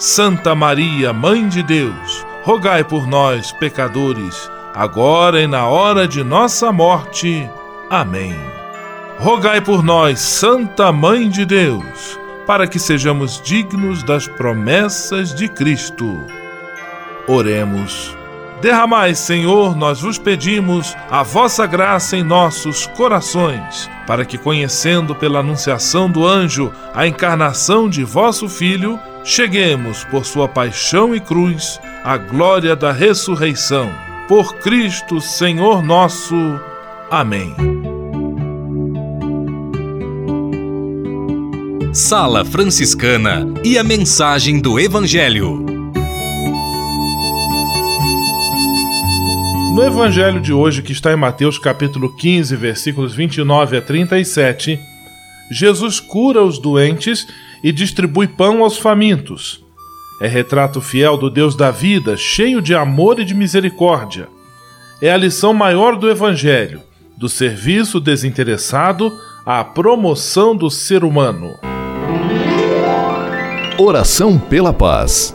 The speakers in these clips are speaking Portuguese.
Santa Maria, Mãe de Deus, rogai por nós, pecadores, agora e na hora de nossa morte. Amém. Rogai por nós, Santa Mãe de Deus, para que sejamos dignos das promessas de Cristo. Oremos. Derramai, Senhor, nós vos pedimos a vossa graça em nossos corações, para que, conhecendo pela anunciação do anjo a encarnação de vosso Filho, cheguemos, por sua paixão e cruz, à glória da ressurreição. Por Cristo, Senhor nosso. Amém. Sala Franciscana e a mensagem do Evangelho. No evangelho de hoje, que está em Mateus capítulo 15, versículos 29 a 37, Jesus cura os doentes e distribui pão aos famintos. É retrato fiel do Deus da vida, cheio de amor e de misericórdia. É a lição maior do evangelho, do serviço desinteressado à promoção do ser humano. Oração pela paz.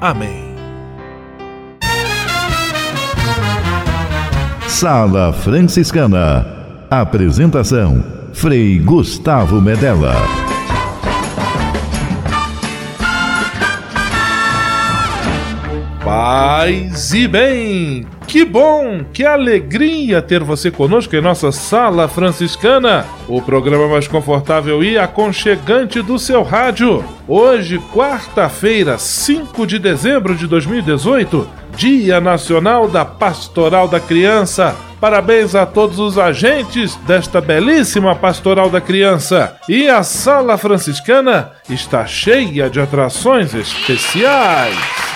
Amém. Sala Franciscana. Apresentação: Frei Gustavo Medella. Paz e bem! Que bom, que alegria ter você conosco em nossa Sala Franciscana, o programa mais confortável e aconchegante do seu rádio. Hoje, quarta-feira, 5 de dezembro de 2018, Dia Nacional da Pastoral da Criança. Parabéns a todos os agentes desta belíssima Pastoral da Criança. E a Sala Franciscana está cheia de atrações especiais.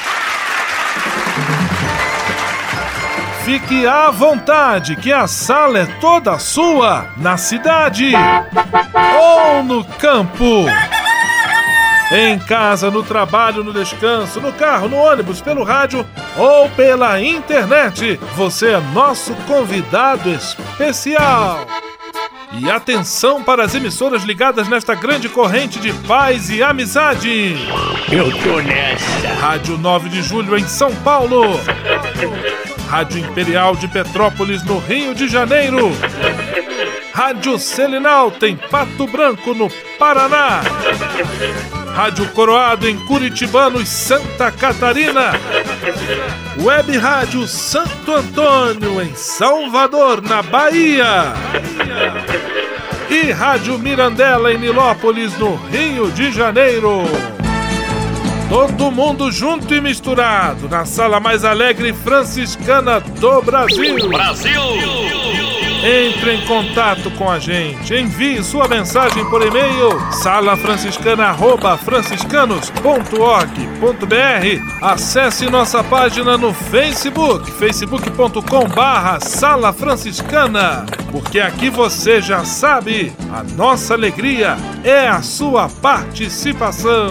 Fique à vontade, que a sala é toda sua, na cidade ou no campo. Em casa, no trabalho, no descanso, no carro, no ônibus, pelo rádio ou pela internet, você é nosso convidado especial. E atenção para as emissoras ligadas nesta grande corrente de paz e amizade. Eu tô nessa. Rádio 9 de Julho em São Paulo. Rádio Imperial de Petrópolis, no Rio de Janeiro. Rádio Selinal tem Pato Branco, no Paraná. Rádio Coroado em Curitibano e Santa Catarina. Web Rádio Santo Antônio em Salvador, na Bahia. e Rádio Mirandela em Nilópolis, no Rio de Janeiro. Todo mundo junto e misturado na sala mais alegre franciscana do Brasil. Brasil! Entre em contato com a gente. Envie sua mensagem por e-mail salafranciscana@franciscanos.org.br. Acesse nossa página no Facebook, facebook.com barra Sala Franciscana. Porque aqui você já sabe, a nossa alegria é a sua participação.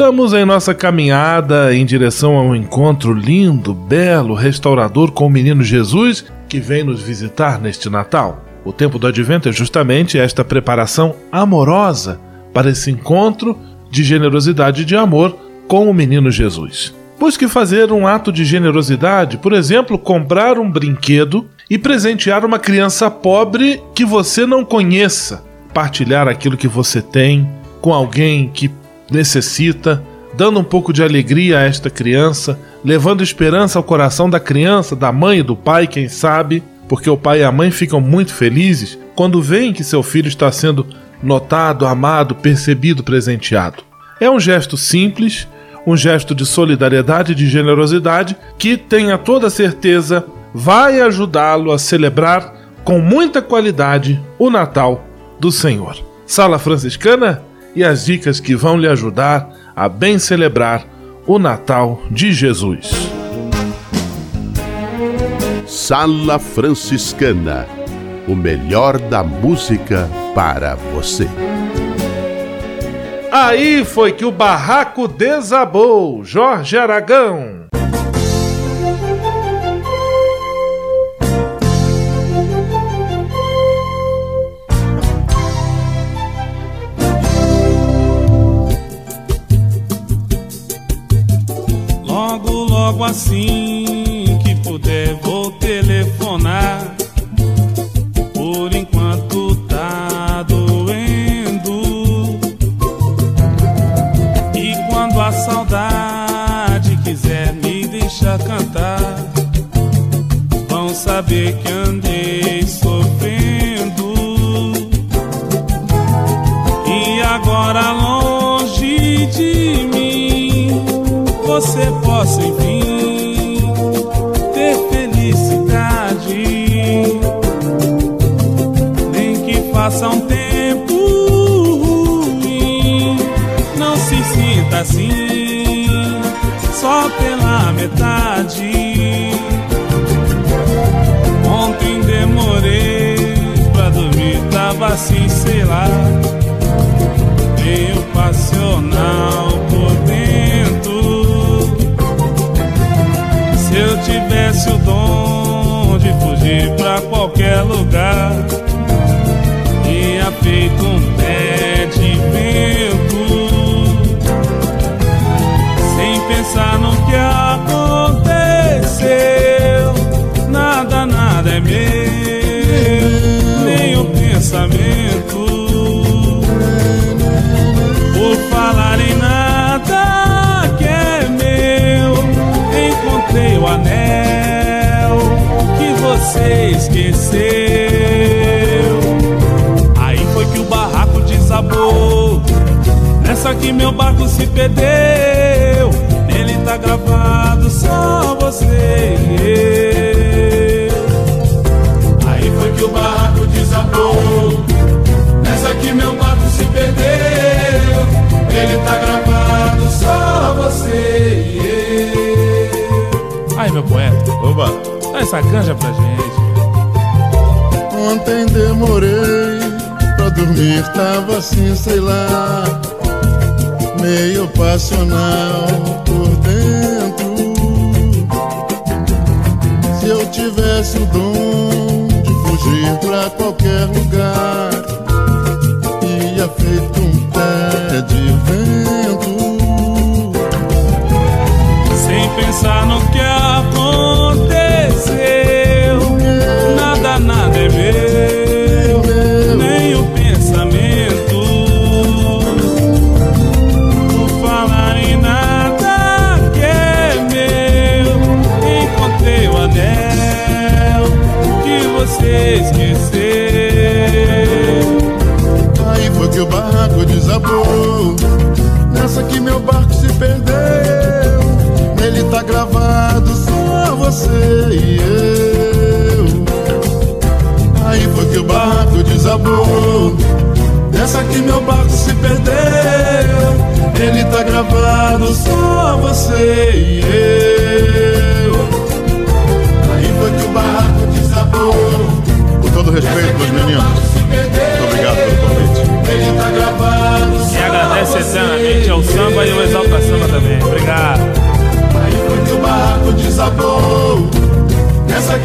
Estamos em nossa caminhada em direção a um encontro lindo, belo, restaurador com o menino Jesus que vem nos visitar neste Natal. O tempo do advento é justamente esta preparação amorosa para esse encontro de generosidade e de amor com o menino Jesus. Busque fazer um ato de generosidade, por exemplo, comprar um brinquedo e presentear uma criança pobre que você não conheça. Partilhar aquilo que você tem com alguém que necessita, dando um pouco de alegria a esta criança, levando esperança ao coração da criança, da mãe e do pai, quem sabe, porque o pai e a mãe ficam muito felizes quando veem que seu filho está sendo notado, amado, percebido, presenteado. É um gesto simples, um gesto de solidariedade e de generosidade que, tenha toda certeza, vai ajudá-lo a celebrar com muita qualidade o Natal do Senhor. Sala Franciscana e as dicas que vão lhe ajudar a bem celebrar o Natal de Jesus. Sala Franciscana o melhor da música para você. Aí foi que o barraco desabou, Jorge Aragão. Assim só pela metade. Ontem demorei pra dormir, tava assim, sei lá, meio passional por dentro. Se eu tivesse o dom de fugir pra qualquer lugar, ia feito um pensamento. Por falar em nada que é meu, encontrei o anel que você esqueceu. Aí foi que o barraco desabou. Nessa que meu barco se perdeu. Nele tá gravado só você e eu. Aí foi que o barraco desabou. Que meu barco se perdeu. Ele tá gravado só você e eu. Aí, meu poeta. Oba! Dá essa canja pra gente. Ontem demorei pra dormir, tava assim, sei lá, meio passional por dentro. Se eu tivesse o dom de fugir pra qualquer lugar, folha feito um pé de vento. Sem pensar no que a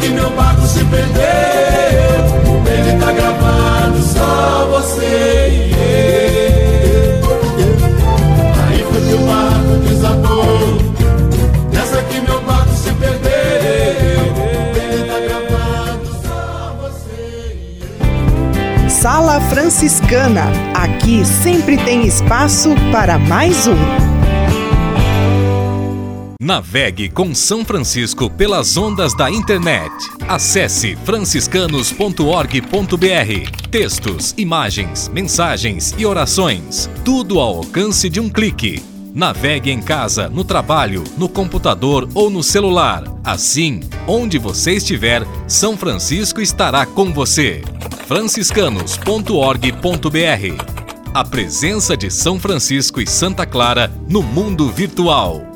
que meu barco se perdeu. Ele tá gravado só você e eu. Aí foi que o barco desabou. Nessa que meu barco se perdeu. Ele tá gravado só você e eu. Sala Franciscana. Aqui sempre tem espaço para mais um. Navegue com São Francisco pelas ondas da internet. Acesse franciscanos.org.br. Textos, imagens, mensagens e orações. Tudo ao alcance de um clique. Navegue em casa, no trabalho, no computador ou no celular. Assim, onde você estiver, São Francisco estará com você. franciscanos.org.br. A presença de São Francisco e Santa Clara no mundo virtual.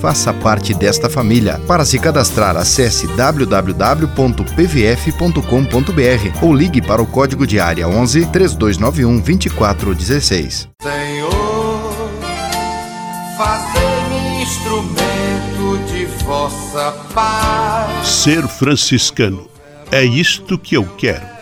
faça parte desta família. Para se cadastrar, acesse www.pvf.com.br ou ligue para o código de área 11 3291 2416. Senhor, fazei-me instrumento de vossa paz. Ser franciscano. É isto que eu quero.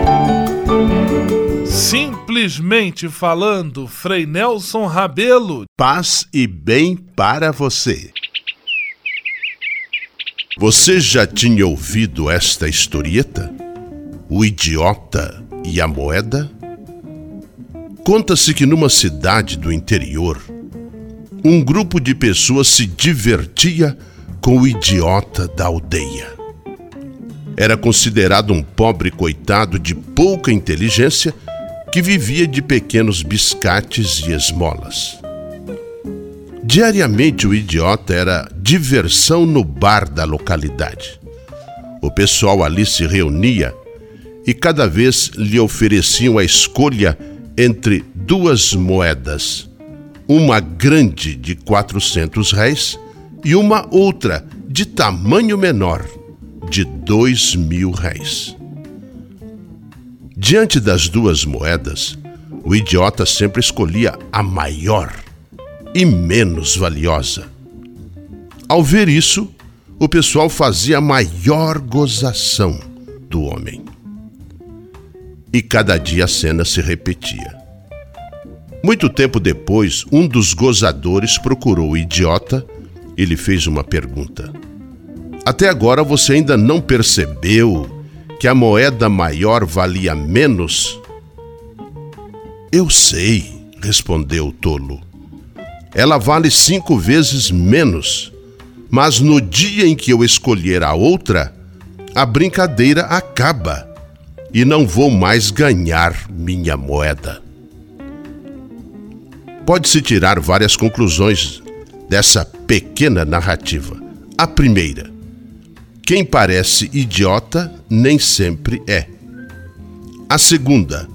Simplesmente falando, Frei Nelson Rabelo. Paz e bem para você. Você já tinha ouvido esta historieta? O idiota e a moeda? Conta-se que numa cidade do interior, um grupo de pessoas se divertia com o idiota da aldeia. Era considerado um pobre coitado de pouca inteligência que vivia de pequenos biscates e esmolas. Diariamente o idiota era diversão no bar da localidade. O pessoal ali se reunia e cada vez lhe ofereciam a escolha entre duas moedas, uma grande de 400 réis e uma outra de tamanho menor, de dois mil réis. Diante das duas moedas, o idiota sempre escolhia a maior e menos valiosa. Ao ver isso, o pessoal fazia a maior gozação do homem. E cada dia a cena se repetia. Muito tempo depois, um dos gozadores procurou o idiota e lhe fez uma pergunta. Até agora você ainda não percebeu que a moeda maior valia menos? Eu sei, respondeu o tolo. Ela vale cinco vezes menos, mas no dia em que eu escolher a outra, a brincadeira acaba e não vou mais ganhar minha moeda. Pode-se tirar várias conclusões dessa pequena narrativa. A primeira: quem parece idiota nem sempre é. A segunda: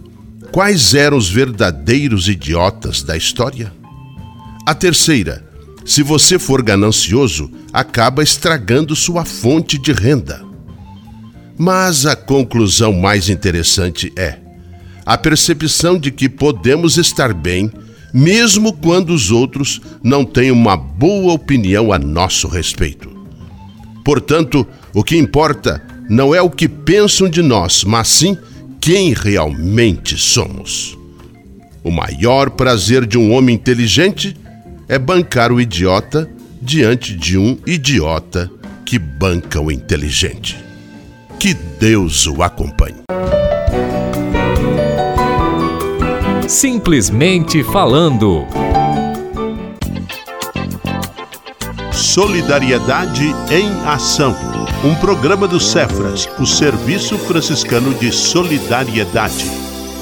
quais eram os verdadeiros idiotas da história? A terceira: se você for ganancioso, acaba estragando sua fonte de renda. Mas a conclusão mais interessante é a percepção de que podemos estar bem mesmo quando os outros não têm uma boa opinião a nosso respeito. Portanto, o que importa não é o que pensam de nós, mas sim quem realmente somos. O maior prazer de um homem inteligente é bancar o idiota diante de um idiota que banca o inteligente. Que Deus o acompanhe. Simplesmente falando. Solidariedade em Ação. Um programa do Cefras, o Serviço Franciscano de Solidariedade.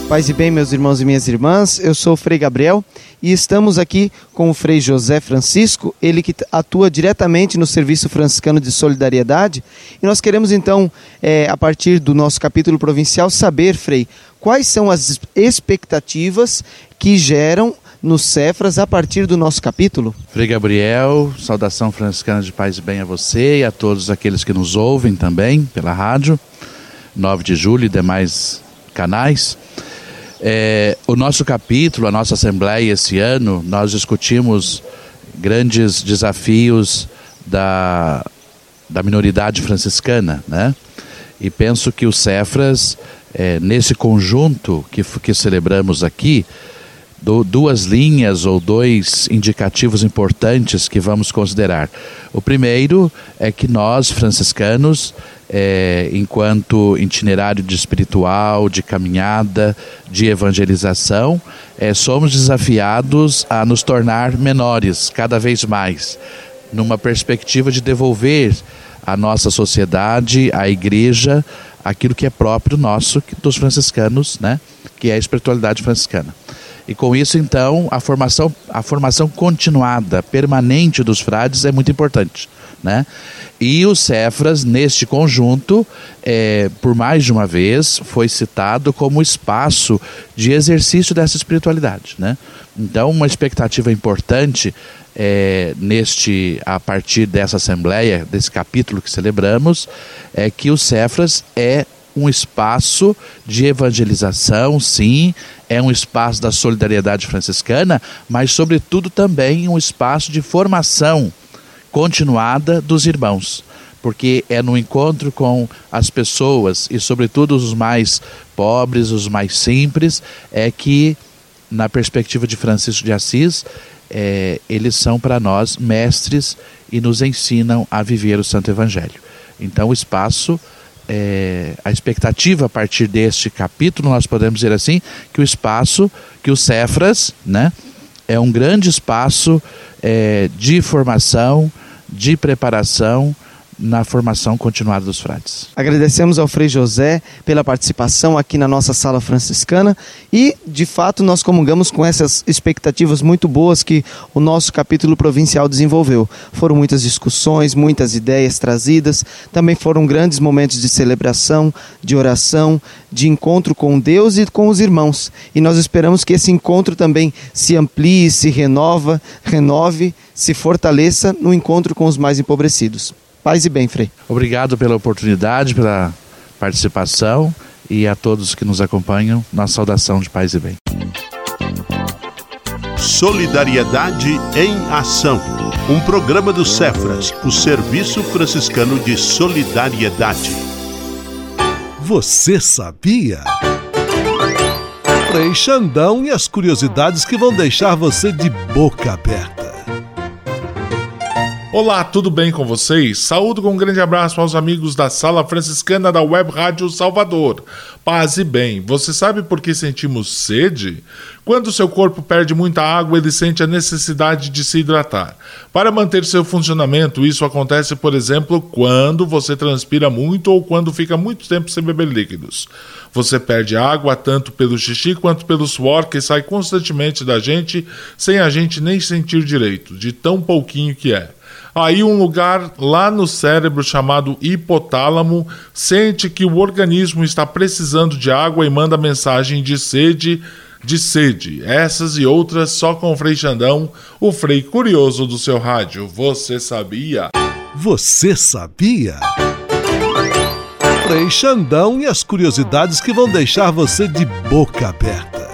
Paz e bem, meus irmãos e minhas irmãs, eu sou o Frei Gabriel e estamos aqui com o Frei José Francisco, ele que atua diretamente no Serviço Franciscano de Solidariedade. E nós queremos então, é, a partir do nosso capítulo provincial, saber, Frei, quais são as expectativas que geram nos Cefras a partir do nosso capítulo? Frei Gabriel, saudação franciscana de paz e bem a você e a todos aqueles que nos ouvem também pela rádio, 9 de julho e demais canais. É, o nosso capítulo, a nossa assembleia esse ano, nós discutimos grandes desafios da, da minoridade franciscana, né? E penso que o Cefras é, nesse conjunto que, que celebramos aqui, duas linhas ou dois indicativos importantes que vamos considerar. O primeiro é que nós, franciscanos, é, enquanto itinerário de espiritual, de caminhada, de evangelização, é, somos desafiados a nos tornar menores cada vez mais, numa perspectiva de devolver à nossa sociedade, à igreja, aquilo que é próprio nosso, dos franciscanos, né? que é a espiritualidade franciscana. E com isso, então, a formação, a formação continuada, permanente dos frades é muito importante. Né? E o Cefras, neste conjunto, é, por mais de uma vez, foi citado como espaço de exercício dessa espiritualidade. Né? Então, uma expectativa importante é, neste a partir dessa assembleia, desse capítulo que celebramos, é que o Cefras é um espaço de evangelização, sim, é um espaço da solidariedade franciscana, mas, sobretudo, também um espaço de formação continuada dos irmãos. Porque é no encontro com as pessoas e, sobretudo, os mais pobres, os mais simples, é que, na perspectiva de Francisco de Assis, é, eles são para nós mestres e nos ensinam a viver o Santo Evangelho. Então, o espaço, é, a expectativa a partir deste capítulo, nós podemos dizer assim, que o espaço, que o Cefras, né, é um grande espaço é, de formação, de preparação na formação continuada dos frades. Agradecemos ao Frei José pela participação aqui na nossa sala franciscana e, de fato, nós comungamos com essas expectativas muito boas que o nosso capítulo provincial desenvolveu. Foram muitas discussões, muitas ideias trazidas, também foram grandes momentos de celebração, de oração, de encontro com Deus e com os irmãos. E nós esperamos que esse encontro também se amplie, se renova, renove, se fortaleça no encontro com os mais empobrecidos. Paz e bem, Frei. Obrigado pela oportunidade, pela participação e a todos que nos acompanham, nossa saudação de paz e bem. Solidariedade em Ação. Um programa do Cefras, o Serviço Franciscano de Solidariedade. Você sabia? Frei Xandão e as curiosidades que vão deixar você de boca aberta. Olá, tudo bem com vocês? Saúdo com um grande abraço aos amigos da Sala Franciscana da Web Rádio Salvador. Paz e bem. Você sabe por que sentimos sede? Quando seu corpo perde muita água, ele sente a necessidade de se hidratar. Para manter seu funcionamento, isso acontece, por exemplo, quando você transpira muito ou quando fica muito tempo sem beber líquidos. Você perde água tanto pelo xixi quanto pelo suor que sai constantemente da gente, sem a gente nem sentir direito, de tão pouquinho que é. Aí um lugar lá no cérebro chamado hipotálamo sente que o organismo está precisando de água e manda mensagem de sede, de sede. Essas e outras só com o Frei Xandão, o Frei curioso do seu rádio. Você sabia? Você sabia? Frei Xandão e as curiosidades que vão deixar você de boca aberta.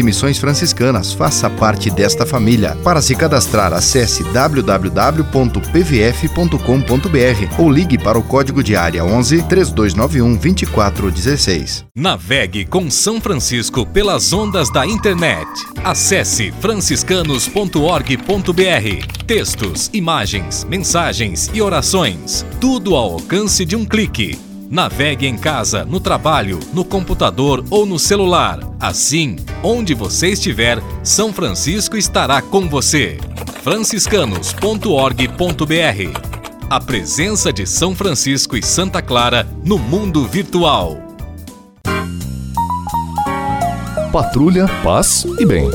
e Missões Franciscanas. Faça parte desta família. Para se cadastrar, acesse www.pvf.com.br ou ligue para o código de área 11 3291 2416. Navegue com São Francisco pelas ondas da internet. Acesse franciscanos.org.br. Textos, imagens, mensagens e orações. Tudo ao alcance de um clique. Navegue em casa, no trabalho, no computador ou no celular. Assim, onde você estiver, São Francisco estará com você. franciscanos.org.br A presença de São Francisco e Santa Clara no mundo virtual. Patrulha, paz e bem.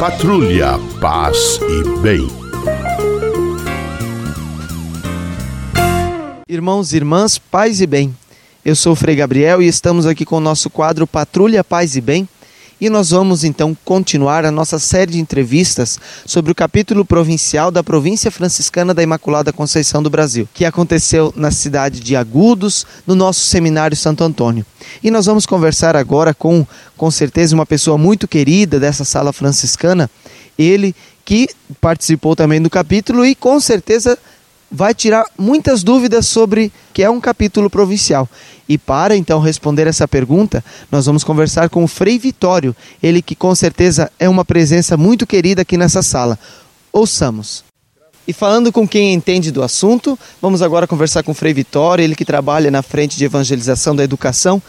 Patrulha, paz e bem. Irmãos e irmãs, paz e bem. Eu sou o Frei Gabriel e estamos aqui com o nosso quadro Patrulha Paz e Bem. E nós vamos então continuar a nossa série de entrevistas sobre o capítulo provincial da Província Franciscana da Imaculada Conceição do Brasil, que aconteceu na cidade de Agudos, no nosso seminário Santo Antônio. E nós vamos conversar agora com, com certeza, uma pessoa muito querida dessa sala franciscana, ele que participou também do capítulo e com certeza vai tirar muitas dúvidas sobre que é um capítulo provincial. E para então responder essa pergunta, nós vamos conversar com o Frei Vitório, ele que com certeza é uma presença muito querida aqui nessa sala. Ouçamos. E falando com quem entende do assunto, vamos agora conversar com o Frei Vitório, ele que trabalha na frente de evangelização da educação.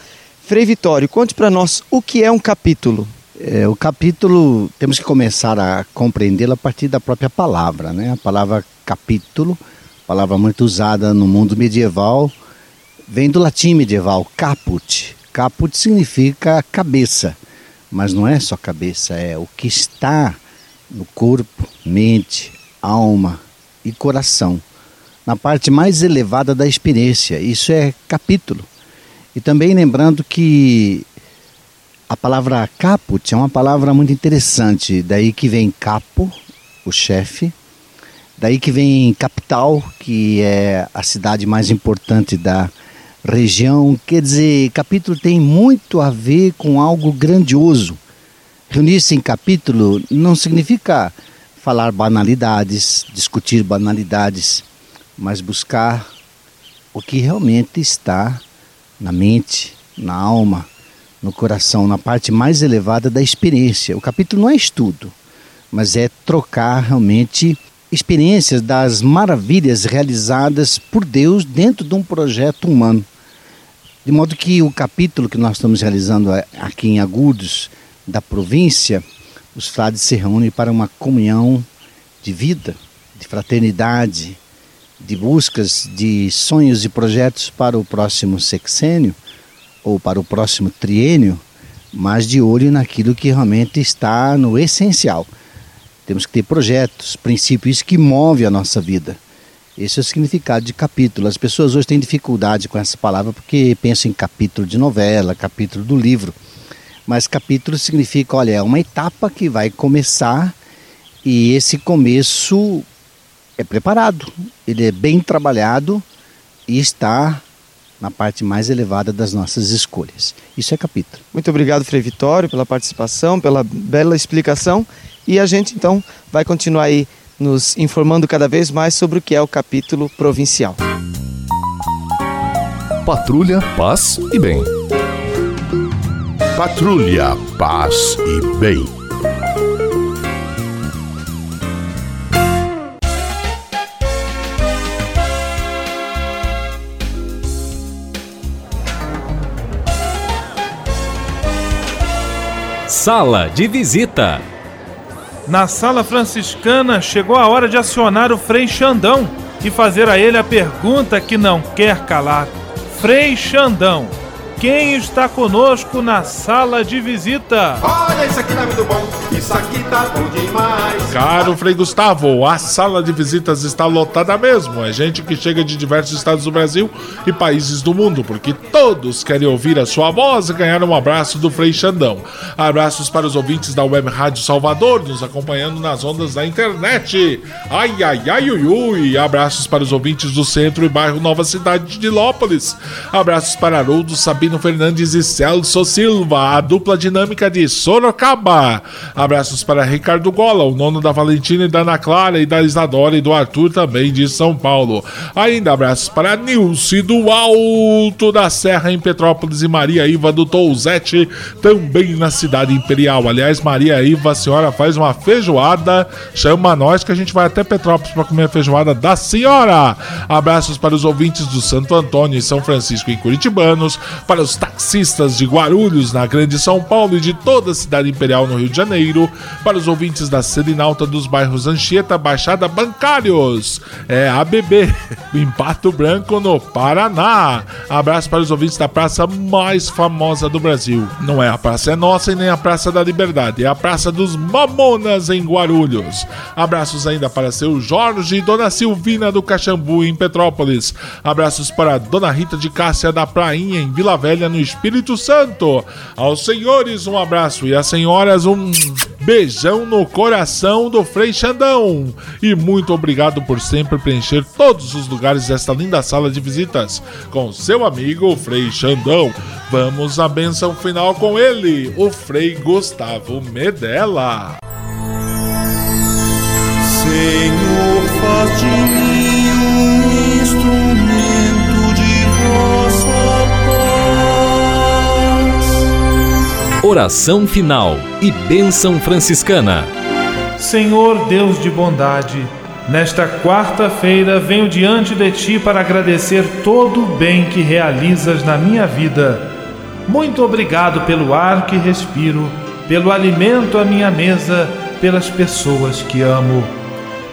Frei Vitório, conte para nós o que é um capítulo. É, o capítulo, temos que começar a compreendê-lo a partir da própria palavra, né? A palavra capítulo palavra muito usada no mundo medieval, vem do latim medieval, caput. Caput significa cabeça, mas não é só cabeça, é o que está no corpo, mente, alma e coração, na parte mais elevada da experiência. Isso é capítulo. E também lembrando que a palavra caput é uma palavra muito interessante, daí que vem capo, o chefe, Daí que vem capital, que é a cidade mais importante da região. Quer dizer, capítulo tem muito a ver com algo grandioso. Reunir-se em capítulo não significa falar banalidades, discutir banalidades, mas buscar o que realmente está na mente, na alma, no coração, na parte mais elevada da experiência. O capítulo não é estudo, mas é trocar realmente experiências das maravilhas realizadas por Deus dentro de um projeto humano. De modo que o capítulo que nós estamos realizando aqui em Agudos, da província, os frades se reúnem para uma comunhão de vida, de fraternidade, de buscas de sonhos e projetos para o próximo sexênio ou para o próximo triênio, mas de olho naquilo que realmente está no essencial. Temos que ter projetos, princípios que movem a nossa vida. Esse é o significado de capítulo. As pessoas hoje têm dificuldade com essa palavra porque pensam em capítulo de novela, capítulo do livro. Mas capítulo significa, olha, é uma etapa que vai começar e esse começo é preparado, ele é bem trabalhado e está na parte mais elevada das nossas escolhas. Isso é capítulo. Muito obrigado, Frei Vitório, pela participação, pela bela explicação. E a gente então vai continuar aí nos informando cada vez mais sobre o que é o capítulo provincial. Patrulha, paz e bem. Patrulha, paz e bem. Sala de visita. Na sala franciscana chegou a hora de acionar o Frei Xandão e fazer a ele a pergunta que não quer calar. Frei Xandão, quem está conosco na sala de visita? Olha, isso aqui tá muito bom, isso aqui tá bom demais. Caro Frei Gustavo, a sala de visitas está lotada mesmo. É gente que chega de diversos estados do Brasil e países do mundo, porque todos querem ouvir a sua voz e ganhar um abraço do Frei Xandão. Abraços para os ouvintes da Web Rádio Salvador, nos acompanhando nas ondas da internet. Ai, ai, ai, ui, ui. Abraços para os ouvintes do centro e bairro Nova Cidade de Nilópolis. Abraços para Haroldo, Sabino Fernandes e Celso Silva, a dupla dinâmica de Sorocaba. Abraços para Ricardo Gola, o nono da Valentina e da Ana Clara e da Isadora e do Arthur também de São Paulo. Ainda abraços para Nilce do Alto da Serra em Petrópolis e Maria Iva do Touzete, também na cidade imperial. Aliás, Maria Iva, a senhora faz uma feijoada, chama nós que a gente vai até Petrópolis para comer a feijoada da senhora. Abraços para os ouvintes do Santo Antônio e São Francisco em Curitibanos, para os taxistas de Guarulhos, na Grande São Paulo e de toda a cidade imperial no Rio de Janeiro, para os ouvintes da Selinalta dos bairros Anchieta, Baixada Bancários, é ABB, em Pato Branco, no Paraná. Abraço para os ouvintes da praça mais famosa do Brasil. Não é a Praça é Nossa e nem a Praça da Liberdade, é a Praça dos Mamonas em Guarulhos. Abraços ainda para seu Jorge e Dona Silvina do Caxambu em Petrópolis. Abraços para Dona Rita de Cássia da Prainha em Vila Velha, no Espírito Santo. Aos senhores, um abraço e às senhoras, um beijão no coração do Frei Xandão. E muito obrigado por sempre preencher todos os lugares desta linda sala de visitas com seu amigo Frei Xandão. Vamos à benção final com ele, o Frei Gustavo Medella. Senhor, faz de mim Oração final e bênção franciscana. Senhor Deus de bondade, nesta quarta-feira venho diante de ti para agradecer todo o bem que realizas na minha vida. Muito obrigado pelo ar que respiro, pelo alimento à minha mesa, pelas pessoas que amo.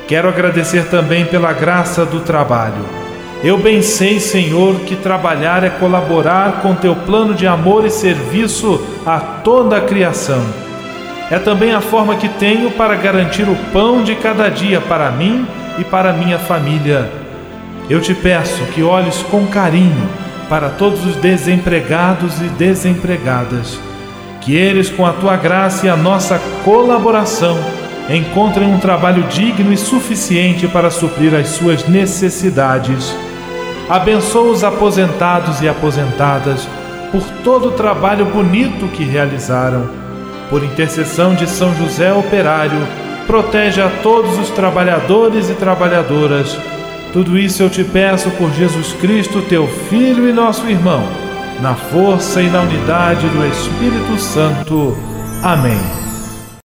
Quero agradecer também pela graça do trabalho. Eu bem sei, Senhor, que trabalhar é colaborar com teu plano de amor e serviço a toda a criação. É também a forma que tenho para garantir o pão de cada dia para mim e para minha família. Eu te peço que olhes com carinho para todos os desempregados e desempregadas, que eles, com a tua graça e a nossa colaboração, encontrem um trabalho digno e suficiente para suprir as suas necessidades. Abençoa os aposentados e aposentadas por todo o trabalho bonito que realizaram. Por intercessão de São José Operário, protege a todos os trabalhadores e trabalhadoras. Tudo isso eu te peço por Jesus Cristo, teu Filho e nosso irmão, na força e na unidade do Espírito Santo. Amém.